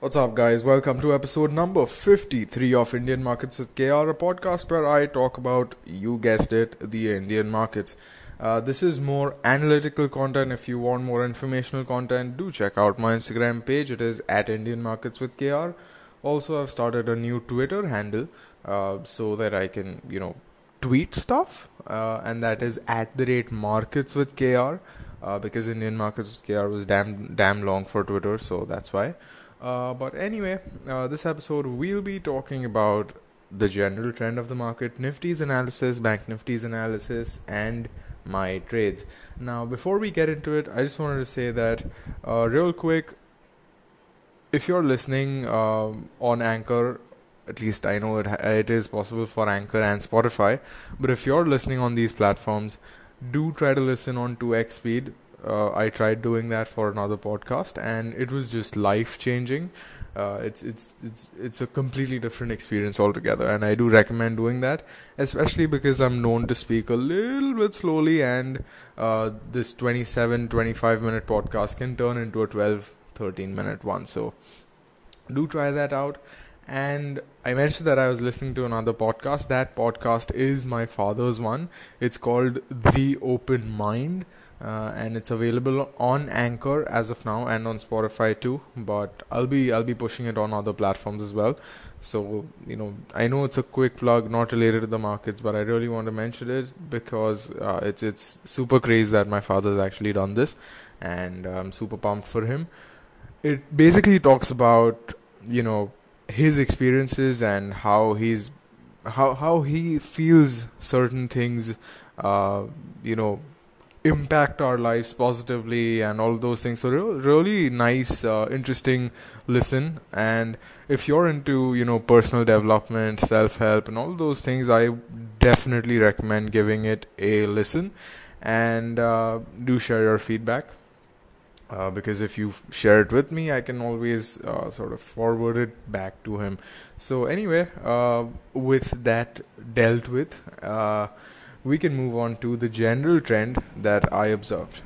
What's up, guys? Welcome to episode number 53 of Indian Markets with KR, a podcast where I talk about, you guessed it, the Indian markets. Uh, this is more analytical content. If you want more informational content, do check out my Instagram page. It is at Indian Markets with KR. Also, I've started a new Twitter handle uh, so that I can, you know, tweet stuff, uh, and that is at the rate Markets with KR. Uh, because Indian Markets with KR was damn damn long for Twitter, so that's why. Uh, but anyway, uh, this episode we'll be talking about the general trend of the market, Nifty's analysis, Bank Nifty's analysis, and my trades. Now, before we get into it, I just wanted to say that, uh, real quick, if you're listening um, on Anchor, at least I know it, it is possible for Anchor and Spotify, but if you're listening on these platforms, do try to listen on 2x speed uh, I tried doing that for another podcast, and it was just life changing. Uh, it's it's it's it's a completely different experience altogether, and I do recommend doing that, especially because I'm known to speak a little bit slowly, and uh, this 27, 25 minute podcast can turn into a 12, 13 minute one. So do try that out. And I mentioned that I was listening to another podcast. That podcast is my father's one. It's called The Open Mind uh, and it's available on Anchor as of now and on Spotify too. But I'll be I'll be pushing it on other platforms as well. So you know I know it's a quick plug, not related to the markets, but I really want to mention it because uh, it's it's super crazy that my father's actually done this, and I'm super pumped for him. It basically talks about you know his experiences and how he's how how he feels certain things uh, you know impact our lives positively and all those things. So really nice uh, interesting listen. And if you're into you know personal development self help and all those things i definitely recommend giving it a listen. And uh, do share your feedback. Uh, because if you share it with me, I can always uh, sort of forward it back to him. So, anyway, uh, with that dealt with, uh, we can move on to the general trend that I observed.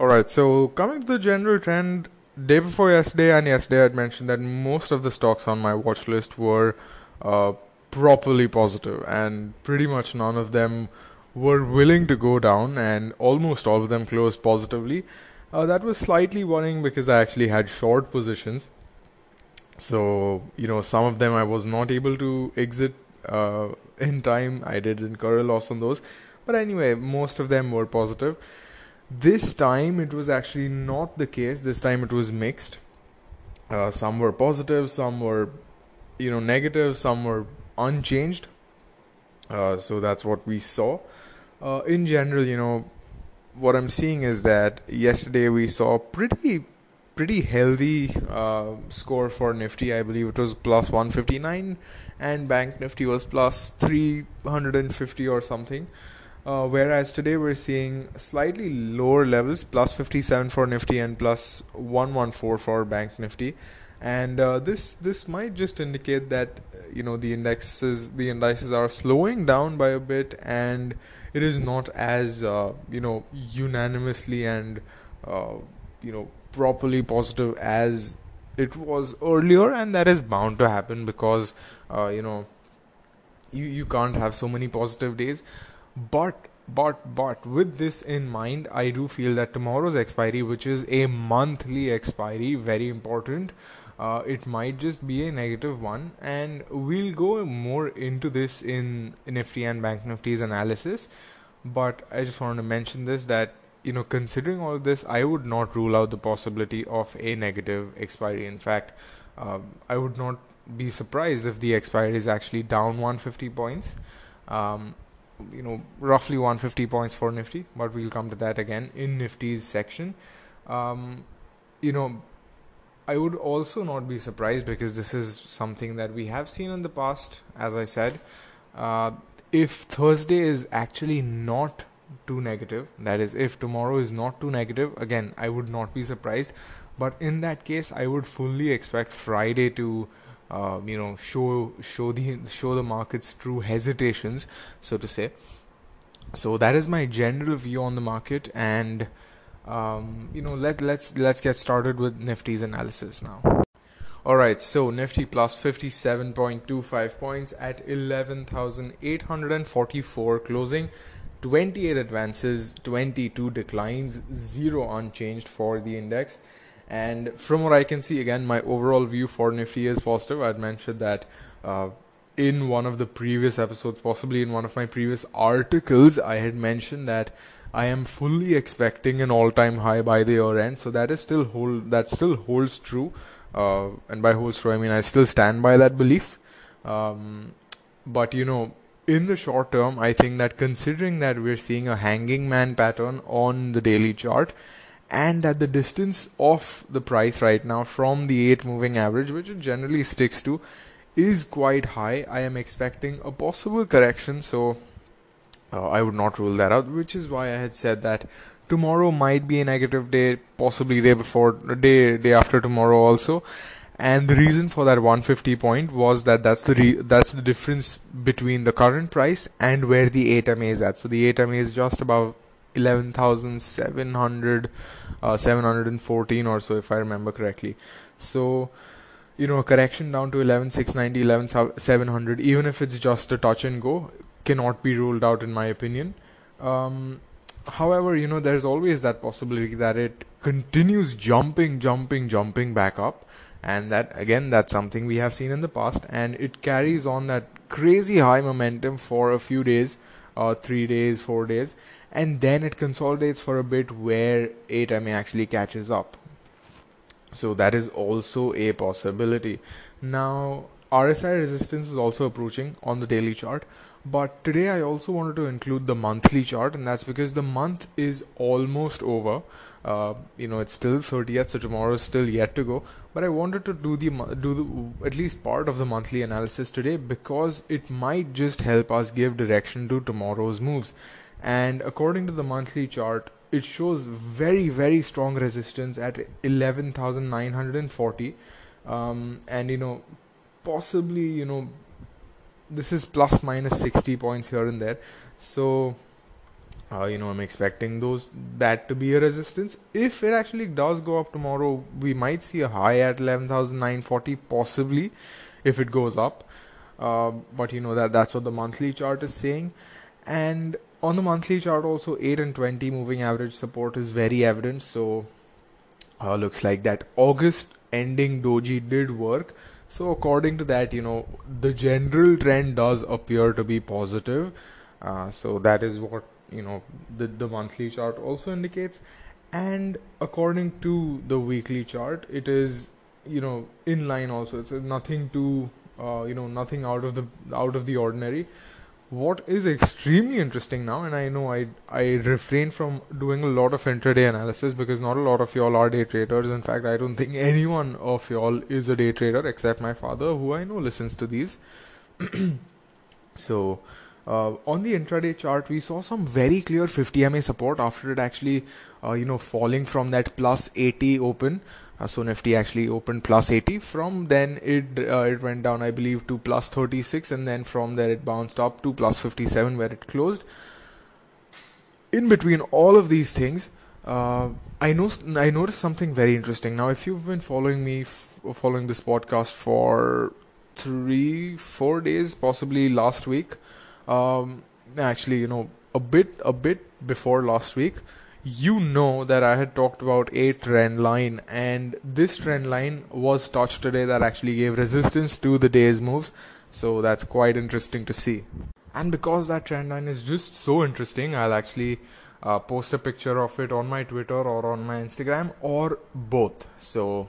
Alright, so coming to the general trend, day before yesterday and yesterday, I'd mentioned that most of the stocks on my watch list were uh, properly positive, and pretty much none of them were willing to go down, and almost all of them closed positively. Uh, that was slightly worrying because I actually had short positions. So, you know, some of them I was not able to exit uh, in time. I did incur a loss on those. But anyway, most of them were positive. This time it was actually not the case. This time it was mixed. Uh, some were positive, some were, you know, negative, some were unchanged. Uh, so that's what we saw. Uh, in general, you know, what I'm seeing is that yesterday we saw pretty pretty healthy uh, score for Nifty. I believe it was plus 159, and Bank Nifty was plus 350 or something. Uh, whereas today we're seeing slightly lower levels, plus 57 for Nifty and plus 114 for Bank Nifty, and uh, this this might just indicate that you know the indexes the indices are slowing down by a bit, and it is not as uh, you know unanimously and uh, you know properly positive as it was earlier, and that is bound to happen because uh, you know you you can't have so many positive days. But but but with this in mind i do feel that tomorrow's expiry which is a monthly expiry very important uh, it might just be a negative one. And we'll go more into this in nifty and bank nifty's analysis. But i just wanted to mention this that you know considering all this i would not rule out the possibility of a negative expiry in fact uh, i would not be surprised if the expiry is actually down 150 points um, you know roughly 150 points for Nifty, but we'll come to that again in Nifty's section. Um, you know, I would also not be surprised because this is something that we have seen in the past. As I said, uh, if Thursday is actually not too negative, that is, if tomorrow is not too negative, again, I would not be surprised. But in that case, I would fully expect Friday to uh, you know show show the show the market's true hesitations so to say so that is my general view on the market and um, you know let let's let's get started with nifty's analysis now Alright, so Nifty plus 57.25 points at 11,844 closing. 28 advances, 22 declines, 0 unchanged for the index. And from what I can see, again, my overall view for Nifty is positive. I'd mentioned that uh, in one of the previous episodes, possibly in one of my previous articles, I had mentioned that I am fully expecting an all-time high by the year end. So that is still hold that still holds true. Uh, and by holds true, I mean I still stand by that belief. Um, but you know, in the short term, I think that considering that we're seeing a hanging man pattern on the daily chart, and that the distance of the price right now from the 8 moving average, which it generally sticks to, is quite high. I am expecting a possible correction, so uh, I would not rule that out, which is why I had said that tomorrow might be a negative day, possibly day before, day day after tomorrow also. And the reason for that 150 point was that that's the re- that's the difference between the current price and where the 8 MA is at. So the 8 MA is just about 11,700, uh, 714 or so, if I remember correctly. So you know, a correction down to 11,690, 11,700, even if it's just a touch and go, cannot be ruled out in my opinion. Um, however, you know, there's always that possibility that it continues jumping, jumping, jumping back up. And that, again, that's something we have seen in the past. And it carries on that crazy high momentum for a few days, uh, three days, four days. And then it consolidates for a bit where 8MA actually catches up. So that is also a possibility. Now, RSI resistance is also approaching on the daily chart. But today I also wanted to include the monthly chart, and that's because the month is almost over. Uh, you know, it's still 30th, so tomorrow is still yet to go. But I wanted to do the do the, at least part of the monthly analysis today because it might just help us give direction to tomorrow's moves. And according to the monthly chart, it shows very very strong resistance at 11,940, um, and you know, possibly you know this is plus minus 60 points here and there so uh, you know i'm expecting those that to be a resistance. If it actually does go up tomorrow we might see a high at 11940 possibly if it goes up. Uh, but you know that that's what the monthly chart is saying. And on the monthly chart also 8 and 20 moving average support is very evident. So uh, looks like that august ending doji did work. So according to that, you know, the general trend does appear to be positive. Uh, so that is what you know the the monthly chart also indicates, and according to the weekly chart, it is you know in line also. It's nothing too uh, you know nothing out of the out of the ordinary what is extremely interesting now, and I know I I refrain from doing a lot of intraday analysis because not a lot of y'all are day traders. In fact, I don't think anyone of y'all is a day trader except my father, who I know listens to these. so, uh, on the intraday chart, we saw some very clear 50 MA support after it actually, uh, you know, falling from that plus 80 open. Uh, so Nifty actually opened plus 80. From then it uh, it went down, I believe, to plus 36, and then from there it bounced up to plus 57 where it closed. In between all of these things, uh, I know I noticed something very interesting. Now, if you've been following me, f- following this podcast for three, four days, possibly last week, um, actually, you know, a bit, a bit before last week, you know that I had talked about a trend line, and this trend line was touched today that actually gave resistance to the day's moves. So that's quite interesting to see. And because that trend line is just so interesting, I'll actually uh, post a picture of it on my Twitter or on my Instagram or both. So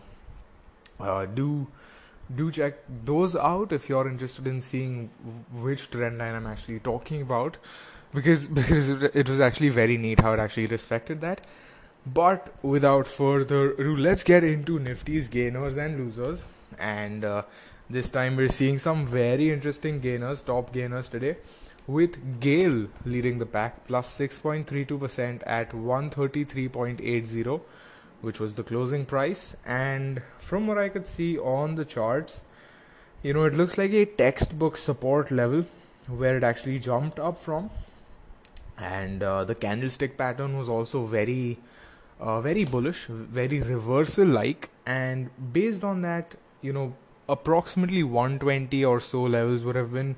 uh, do do check those out if you're interested in seeing which trend line I'm actually talking about because because it was actually very neat how it actually respected that. But without further ado, let's get into Nifty's gainers and losers. And uh, this time we're seeing some very interesting gainers, top gainers today, with GAIL leading the pack, plus 6.32% at 133.80, which was the closing price. And from what I could see on the charts, you know, it looks like a textbook support level where it actually jumped up from and uh, the candlestick pattern was also very uh, very bullish very reversal like and based on that you know, approximately 120 or so levels would have been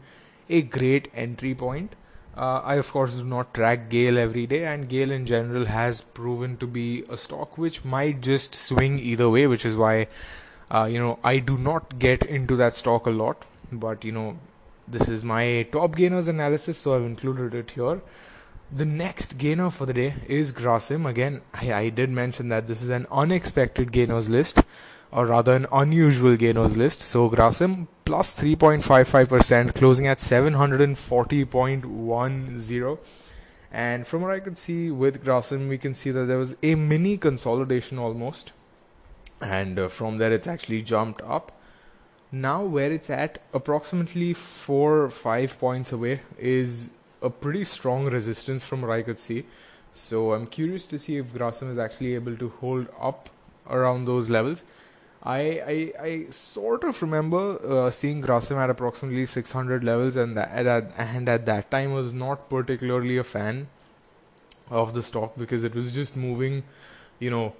a great entry point. Uh, I, of course, do not track GAIL every day, and GAIL in general has proven to be a stock which might just swing either way, which is why, uh, you know, I do not get into that stock a lot. But, you know, this is my top gainers analysis, so I've included it here. The next gainer for the day is Grasim. Again, I, I did mention that this is an unexpected gainers list or rather an unusual gainers list. So Grasim plus 3.55%, closing at 740.10. And from what I could see with Grasim, we can see that there was a mini consolidation almost. And uh, from there, it's actually jumped up. Now, where it's at, approximately four or five points away, is a pretty strong resistance from what I could see. So I'm curious to see if Grasim is actually able to hold up around those levels. I, I, I sort of remember uh, seeing Grasim at approximately 600 levels, and that at, and at that time was not particularly a fan of the stock because it was just moving, you know,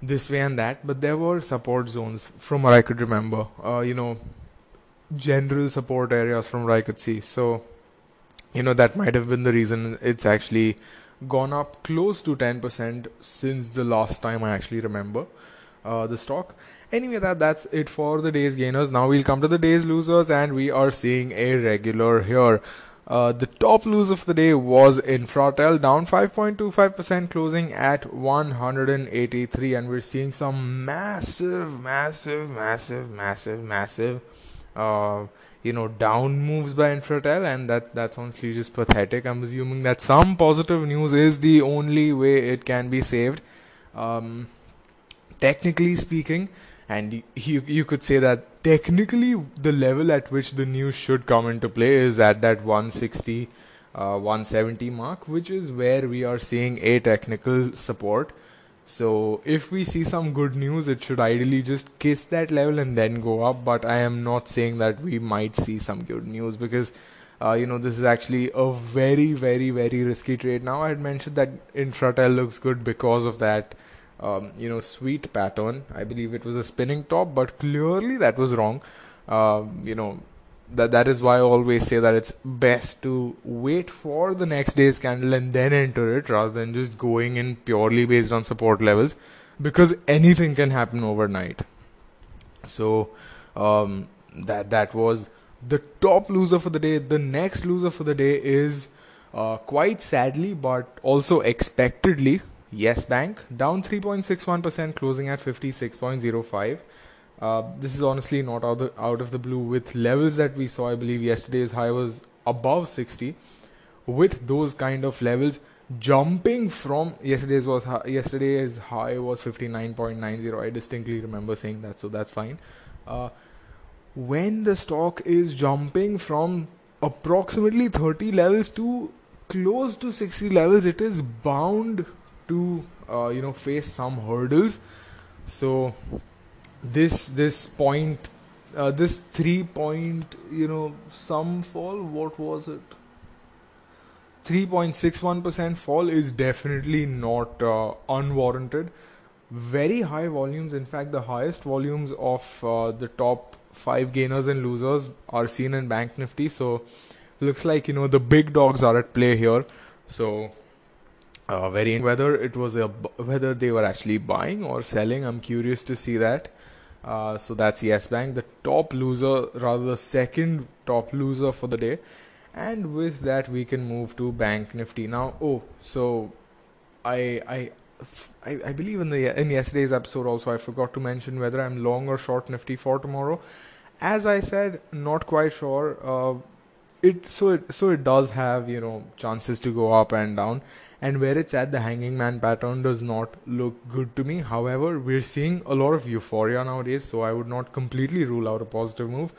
this way and that. But there were support zones from what I could remember, uh, you know, general support areas from what I could see. So, you know, that might have been the reason it's actually gone up close to 10% since the last time I actually remember uh, the stock Anyway, that that's it for the day's gainers. Now we'll come to the day's losers, and we are seeing a regular here. Uh, the top loser of the day was Infratel, down 5.25%, closing at 183, and we're seeing some massive, massive, massive, massive, massive, uh, you know, down moves by Infratel, and that that's honestly just pathetic. I'm assuming that some positive news is the only way it can be saved. Um, technically speaking, and you you could say that technically the level at which the news should come into play is at that 160 uh, 170 mark which is where we are seeing a technical support. So if we see some good news it should ideally just kiss that level and then go up. But i am not saying that we might see some good news because uh, you know this is actually a very very very risky trade. Now i had mentioned that infratel looks good because of that um, you know sweet pattern. I believe it was a spinning top, but clearly that was wrong. Um, you know that that is why I always say that it's best to wait for the next day's candle and then enter it rather than just going in purely based on support levels because anything can happen overnight. So um, that that was the top loser for the day. The next loser for the day is uh, quite sadly but also expectedly Yes Bank down 3.61%, closing at 56.05. Uh, this is honestly not out, the, out of the blue with levels that we saw. I believe yesterday's high was above 60. With those kind of levels jumping from yesterday's was high, yesterday's high was 59.90. I distinctly remember saying that, so that's fine. Uh, when the stock is jumping from approximately 30 levels to close to 60 levels, it is bound to uh, you know face some hurdles. So this this point uh, this three point you know some fall what was it? 3.61% fall is definitely not uh, unwarranted. Very high volumes in fact the highest volumes of uh, the top 5 gainers and losers are seen in bank nifty. So looks like you know the big dogs are at play here. So uh, whether it was a whether they were actually buying or selling i'm curious to see that uh, so that's yes bank the top loser rather the second top loser for the day and with that we can move to bank nifty now oh so i i I, I believe in the in yesterday's episode also I forgot to mention whether I'm long or short Nifty for tomorrow. As I said, not quite sure. Uh, it so it so it does have you know chances to go up and down. And where it's at the hanging man pattern does not look good to me. However we're seeing a lot of euphoria nowadays so i would not completely rule out a positive move.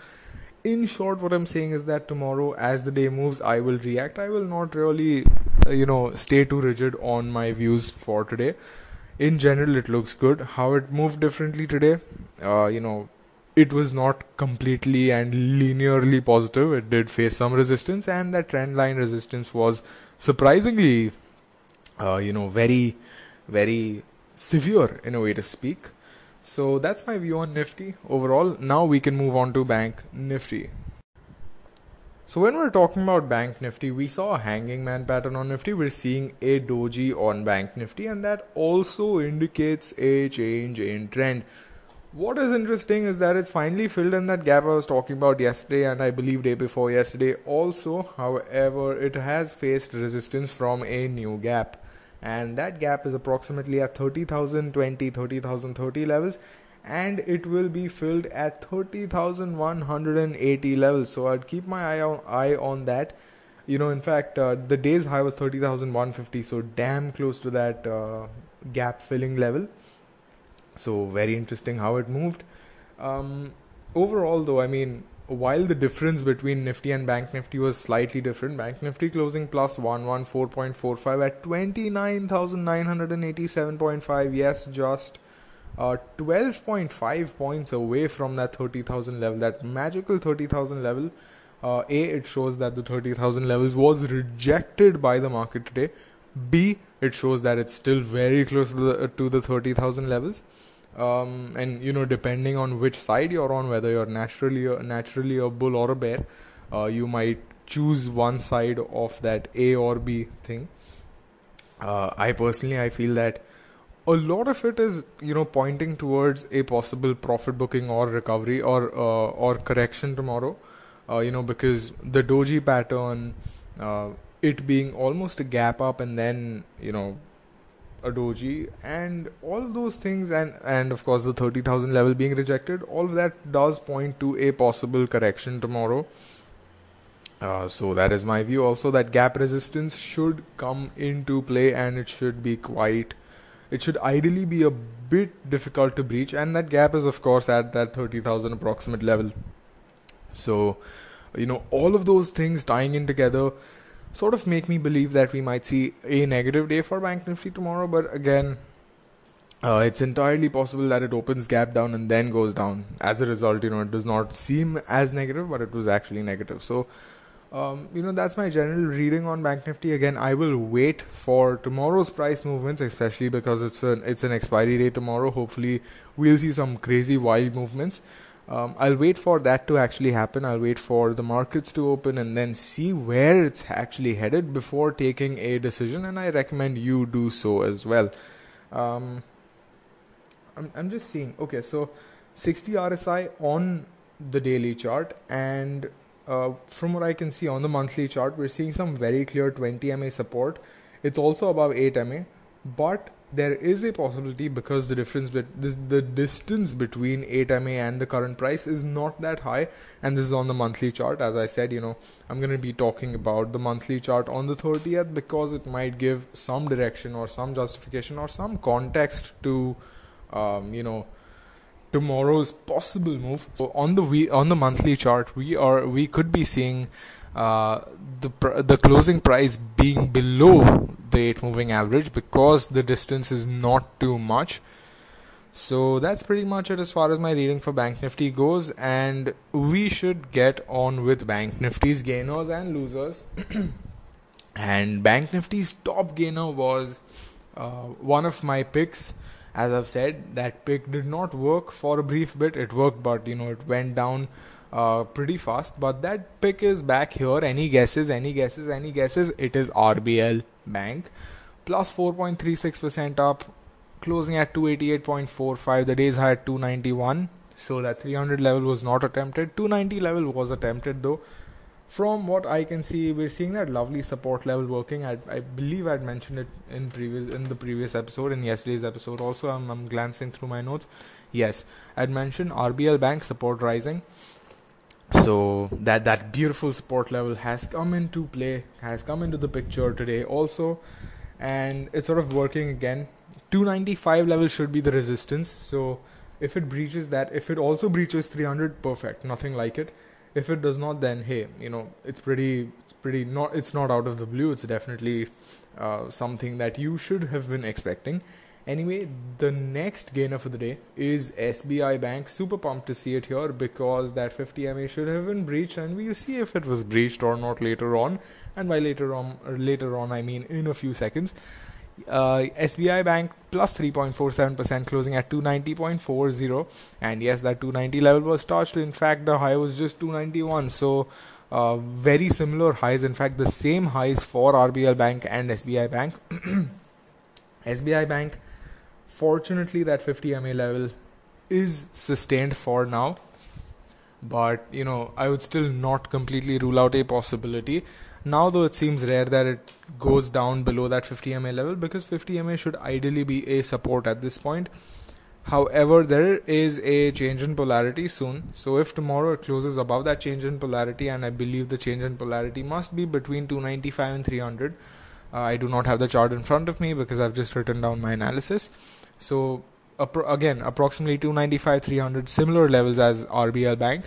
In short what i'm saying is that tomorrow as the day moves i will react. I will not really uh, you know stay too rigid on my views for today. In general it looks good. How it moved differently today uh, you know it was not completely and linearly positive. It did face some resistance, and that trend line resistance was surprisingly, uh, you know, very, very severe in a way to speak. So that's my view on Nifty overall. Now we can move on to Bank Nifty. So when we're talking about Bank Nifty, we saw a hanging man pattern on Nifty. We're seeing a doji on Bank Nifty, and that also indicates a change in trend. What is interesting is that it's finally filled in that gap I was talking about yesterday, and I believe day before yesterday also. However, it has faced resistance from a new gap. And that gap is approximately at 30,020 30,030 levels. And it will be filled at 30,180 levels. So I'd keep my eye on, eye on that. You know in fact uh, the day's high was 30,150 so damn close to that uh, gap filling level so very interesting how it moved um, overall though I mean while the difference between Nifty and Bank Nifty was slightly different, Bank Nifty closing plus 114.45 at 29,987.5. Yes, just uh, 12.5 points away from that 30,000 level, that magical 30,000 level. Uh, A, it shows that the 30,000 levels was rejected by the market today. B, it shows that it's still very close to the, uh, to the 30,000 levels. Um, and you know depending on which side you're on whether you're naturally a, naturally a bull or a bear uh, you might choose one side of that a or b thing. Uh, i personally i feel that a lot of it is you know pointing towards a possible profit booking or recovery or uh, or correction tomorrow. Uh, you know because the doji pattern uh, it being almost a gap up and then you know a doji and all those things and and of course the 30000 level being rejected all of that does point to a possible correction tomorrow. Uh, so that is my view. Also that gap resistance should come into play and it should be quite it should ideally be a bit difficult to breach. And that gap is of course at that 30000 approximate level. So you know all of those things tying in together sort of make me believe that we might see a negative day for Bank Nifty tomorrow. But again, uh, it's entirely possible that it opens gap down and then goes down. As a result, you know, it does not seem as negative, but it was actually negative. So, um, you know, that's my general reading on Bank Nifty. Again, I will wait for tomorrow's price movements, especially because it's an it's an expiry day tomorrow. Hopefully, we'll see some crazy wild movements. Um, I'll wait for that to actually happen. I'll wait for the markets to open and then see where it's actually headed before taking a decision. And I recommend you do so as well. Um, I'm, I'm just seeing. Okay, so 60 RSI on the daily chart, and uh, from what I can see on the monthly chart, we're seeing some very clear 20 MA support. It's also above 8 MA, but there is a possibility because the difference bet- this, the distance between 8MA and the current price is not that high. And this is on the monthly chart. As I said you know I'm going to be talking about the monthly chart on the 30th because it might give some direction or some justification or some context to um, you know tomorrow's possible move. So on the we on the monthly chart we are we could be seeing uh, the pr- the closing price being below the 8 moving average because the distance is not too much. So that's pretty much it as far as my reading for Bank Nifty goes, and we should get on with Bank Nifty's gainers and losers. and Bank Nifty's top gainer was uh, one of my picks. As I've said, that pick did not work for a brief bit. It worked, but you know, it went down uh, pretty fast. But that pick is back here. Any guesses? Any guesses? Any guesses? It is RBL Bank, plus 4.36% up, closing at 288.45. The day's high at 291. So that 300 level was not attempted. 290 level was attempted though. From what I can see, we're seeing that lovely support level working. I, I believe I'd mentioned it in previous in the previous episode, in yesterday's episode. Also, I'm, I'm glancing through my notes. Yes, I'd mentioned RBL Bank support rising so that that beautiful support level has come into play has come into the picture today also. And it's sort of working again. 295 level should be the resistance. So if it breaches that if it also breaches 300 perfect. Nothing like it. If it does not then hey you know it's pretty it's pretty not it's not out of the blue. It's definitely uh, something that you should have been expecting Anyway, the next gainer for the day is SBI Bank. Super pumped to see it here because that 50 MA should have been breached, and we'll see if it was breached or not later on. And by later on, later on, I mean in a few seconds. Uh, SBI Bank plus 3.47%, closing at 290.40. And yes, that 290 level was touched. In fact, the high was just 291. So, uh, very similar highs. In fact, the same highs for RBL Bank and SBI Bank. SBI Bank, fortunately, that 50 MA level is sustained for now. But, you know, I would still not completely rule out a possibility now, though, it seems rare that it goes down below that 50 MA level because 50 MA should ideally be a support at this point. However, there is a change in polarity soon. So, if tomorrow it closes above that change in polarity, and I believe the change in polarity must be between 295 and 300, uh, I do not have the chart in front of me because I've just written down my analysis. So, appro- again, approximately 295, 300, similar levels as RBL Bank.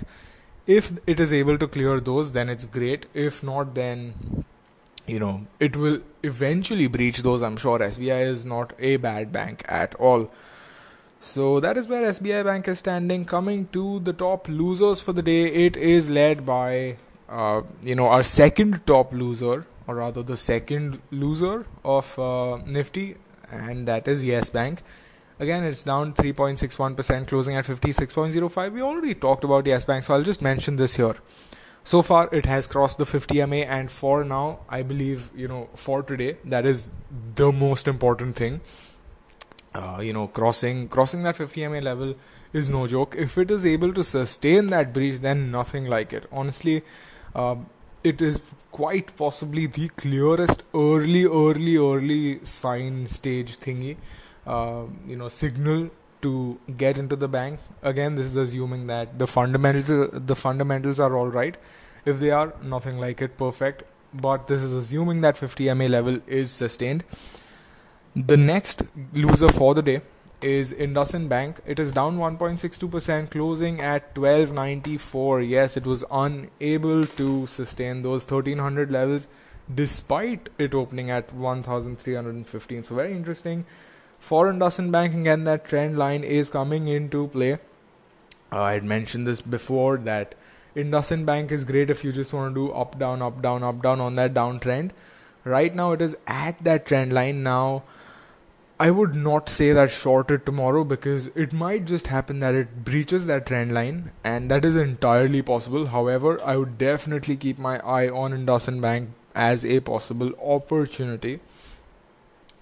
If it is able to clear those then it's great. If not then you know it will eventually breach those. I'm sure sbi is not a bad bank at all. So that is where sbi bank is standing. Coming to the top losers for the day it is led by uh, you know our second top loser or rather the second loser of uh, nifty and that is yes bank Again, it's down 3.61%, closing at 56.05. We already talked about Yes Bank, so I'll just mention this here. So far, it has crossed the 50 MA, and for now, I believe, you know, for today, that is the most important thing. Uh, you know, crossing crossing that 50 MA level is no joke. If it is able to sustain that breach, then nothing like it. Honestly, uh, it is quite possibly the clearest early, early, early sign stage thingy uh, you know signal to get into the bank. Again this is assuming that the fundamentals the fundamentals are all right. If they are nothing like it perfect. But this is assuming that 50 ma level is sustained. The next loser for the day is IndusInd Bank. It is down 1.62%, closing at 1294. Yes, it was unable to sustain those 1300 levels despite it opening at 1315. So, very interesting for IndusInd Bank again that trend line is coming into play. Uh, I had mentioned this before that IndusInd Bank is great if you just want to do up down up down up down on that downtrend. Right now it is at that trend line now. I would not say that short it tomorrow because it might just happen that it breaches that trend line and that is entirely possible. However, I would definitely keep my eye on IndusInd Bank as a possible opportunity.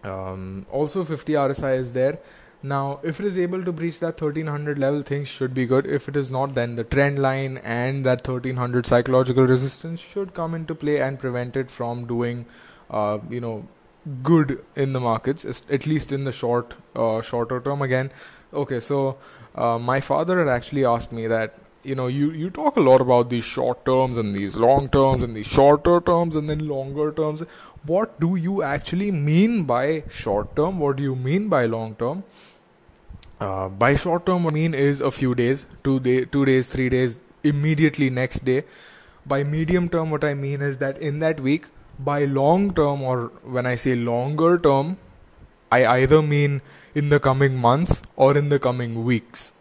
Um, also, 50 RSI is there. Now, if it is able to breach that 1300 level, things should be good. If it is not, then the trend line and that 1300 psychological resistance should come into play and prevent it from doing, uh, you know, good in the markets, at least in the short, uh, shorter term. Again, okay. So, uh, my father had actually asked me that you know you you talk a lot about these short terms and these long terms and these shorter terms and then longer terms what do you actually mean by short term what do you mean by long term uh, by short term what I mean is a few days two day two days three days immediately next day by medium term what i mean is that in that week by long term or when i say longer term i either mean in the coming months or in the coming weeks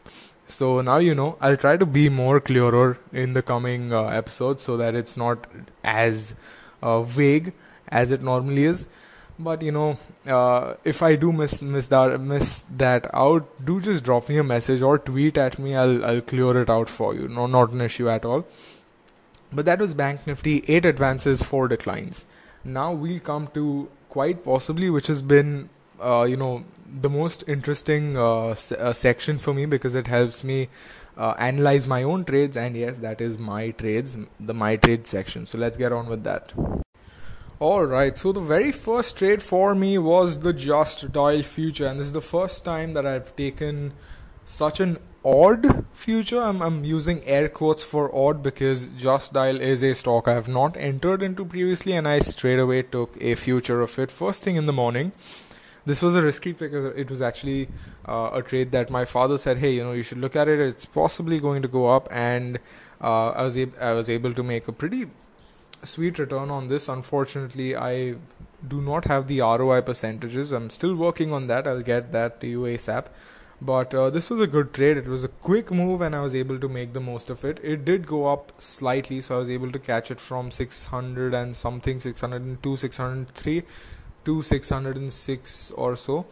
so now you know. I'll try to be more clearer in the coming uh, episodes so that it's not as uh, vague as it normally is. But you know, uh, if I do miss miss that miss that out, do just drop me a message or tweet at me. I'll I'll clear it out for you. No, not an issue at all. But that was Bank Nifty. Eight advances, four declines. Now we'll come to quite possibly, which has been uh, you know the most interesting uh, se- uh, section for me because it helps me uh, analyze my own trades and yes that is my trades the my trade section so let's get on with that all right so the very first trade for me was the just dial future and this is the first time that i've taken such an odd future I'm, I'm using air quotes for odd because just dial is a stock i have not entered into previously and i straight away took a future of it first thing in the morning this was a risky because it was actually uh, a trade that my father said, "Hey, you know, you should look at it. It's possibly going to go up." And uh, I was ab- I was able to make a pretty sweet return on this. Unfortunately, I do not have the ROI percentages. I'm still working on that. I'll get that to you ASAP. But uh, this was a good trade. It was a quick move, and I was able to make the most of it. It did go up slightly, so I was able to catch it from 600 and something, 602, 603 to 606 or so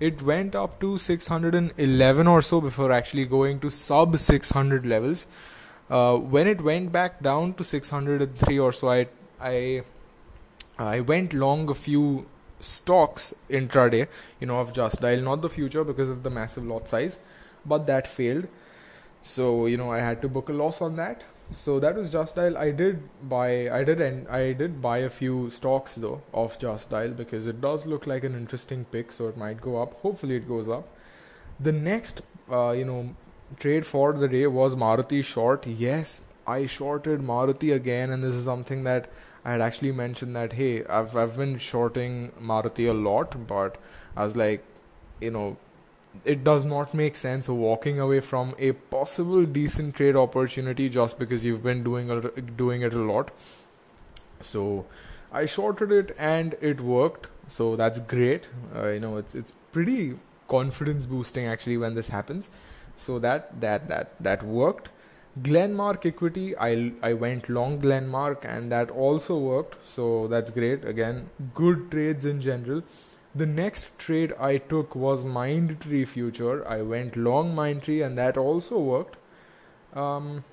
it went up to 611 or so before actually going to sub 600 levels uh, when it went back down to 603 or so i i i went long a few stocks intraday you know of just dial not the future because of the massive lot size but that failed. So you know i had to book a loss on that. So that was just dial. I did buy i did and i did buy a few stocks though of just dial because it does look like an interesting pick so it might go up. Hopefully it goes up. The next uh, you know trade for the day was maruti short. Yes i shorted maruti again and this is something that i had actually mentioned that hey i've i've been shorting maruti a lot but i was like you know it does not make sense walking away from a possible decent trade opportunity just because you've been doing a, doing it a lot. So I shorted it and it worked. So that's great. Uh, you know, it's it's pretty confidence boosting actually when this happens. So that that that that worked. Glenmark equity, I I went long Glenmark and that also worked. So that's great. Again, good trades in general. The next trade I took was Mindtree future. I went long Mindtree and that also worked. Um,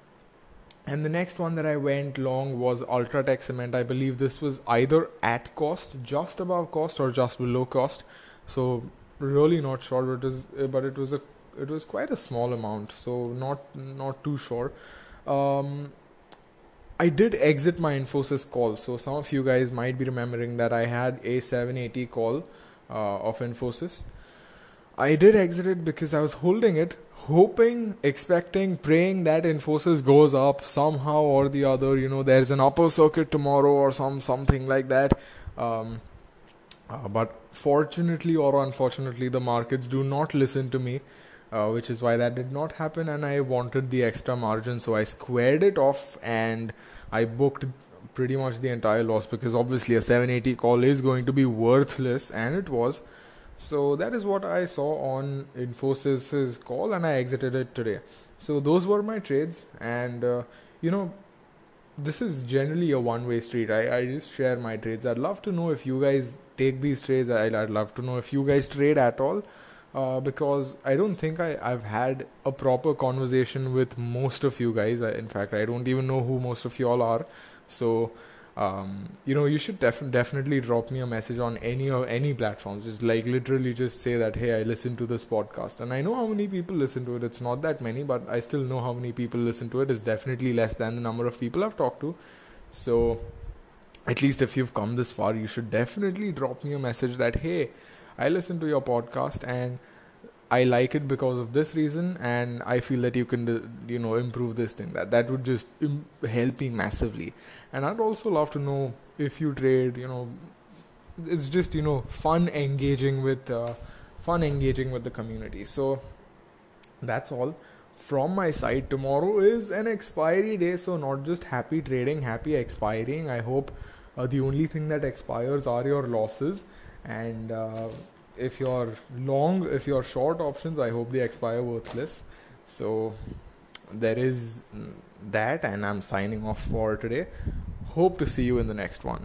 and the next one that I went long was Ultratech Cement. I believe this was either at cost, just above cost, or just below cost. So really not sure, but it was, but it was a it was quite a small amount, so not not too sure. Um, I did exit my Infosys call, so some of you guys might be remembering that I had a 780 call uh, of Infosys. I did exit it because I was holding it, hoping, expecting, praying that Infosys goes up somehow or the other. You know, there's an upper circuit tomorrow or some something like that. Um, uh, but fortunately or unfortunately, the markets do not listen to me, uh, which is why that did not happen. And I wanted the extra margin, so I squared it off and I booked pretty much the entire loss because obviously a 780 call is going to be worthless and it was. So that is what i saw on infosys's call and i exited it today. So those were my trades and uh, you know this is generally a one way street. I, I just share my trades. I'd love to know if you guys take these trades. I'd, I'd love to know if you guys trade at all uh, because I don't think I, I've had a proper conversation with most of you guys. In fact, I don't even know who most of you all are. So, um, you know, you should def- definitely drop me a message on any or any platforms. Just like literally just say that, hey, I listen to this podcast. And I know how many people listen to it. It's not that many, but I still know how many people listen to it. It's definitely less than the number of people I've talked to. So, at least if you've come this far, you should definitely drop me a message that, hey, I listen to your podcast and I like it because of this reason, and I feel that you can, you know, improve this thing. That that would just help me massively. And I'd also love to know if you trade. You know, it's just you know fun engaging with, uh, fun engaging with the community. So that's all from my side. Tomorrow is an expiry day, so not just happy trading, happy expiring. I hope uh, the only thing that expires are your losses and. Uh, if you're long, if you're short options, I hope they expire worthless. So there is that, and I'm signing off for today. Hope to see you in the next one.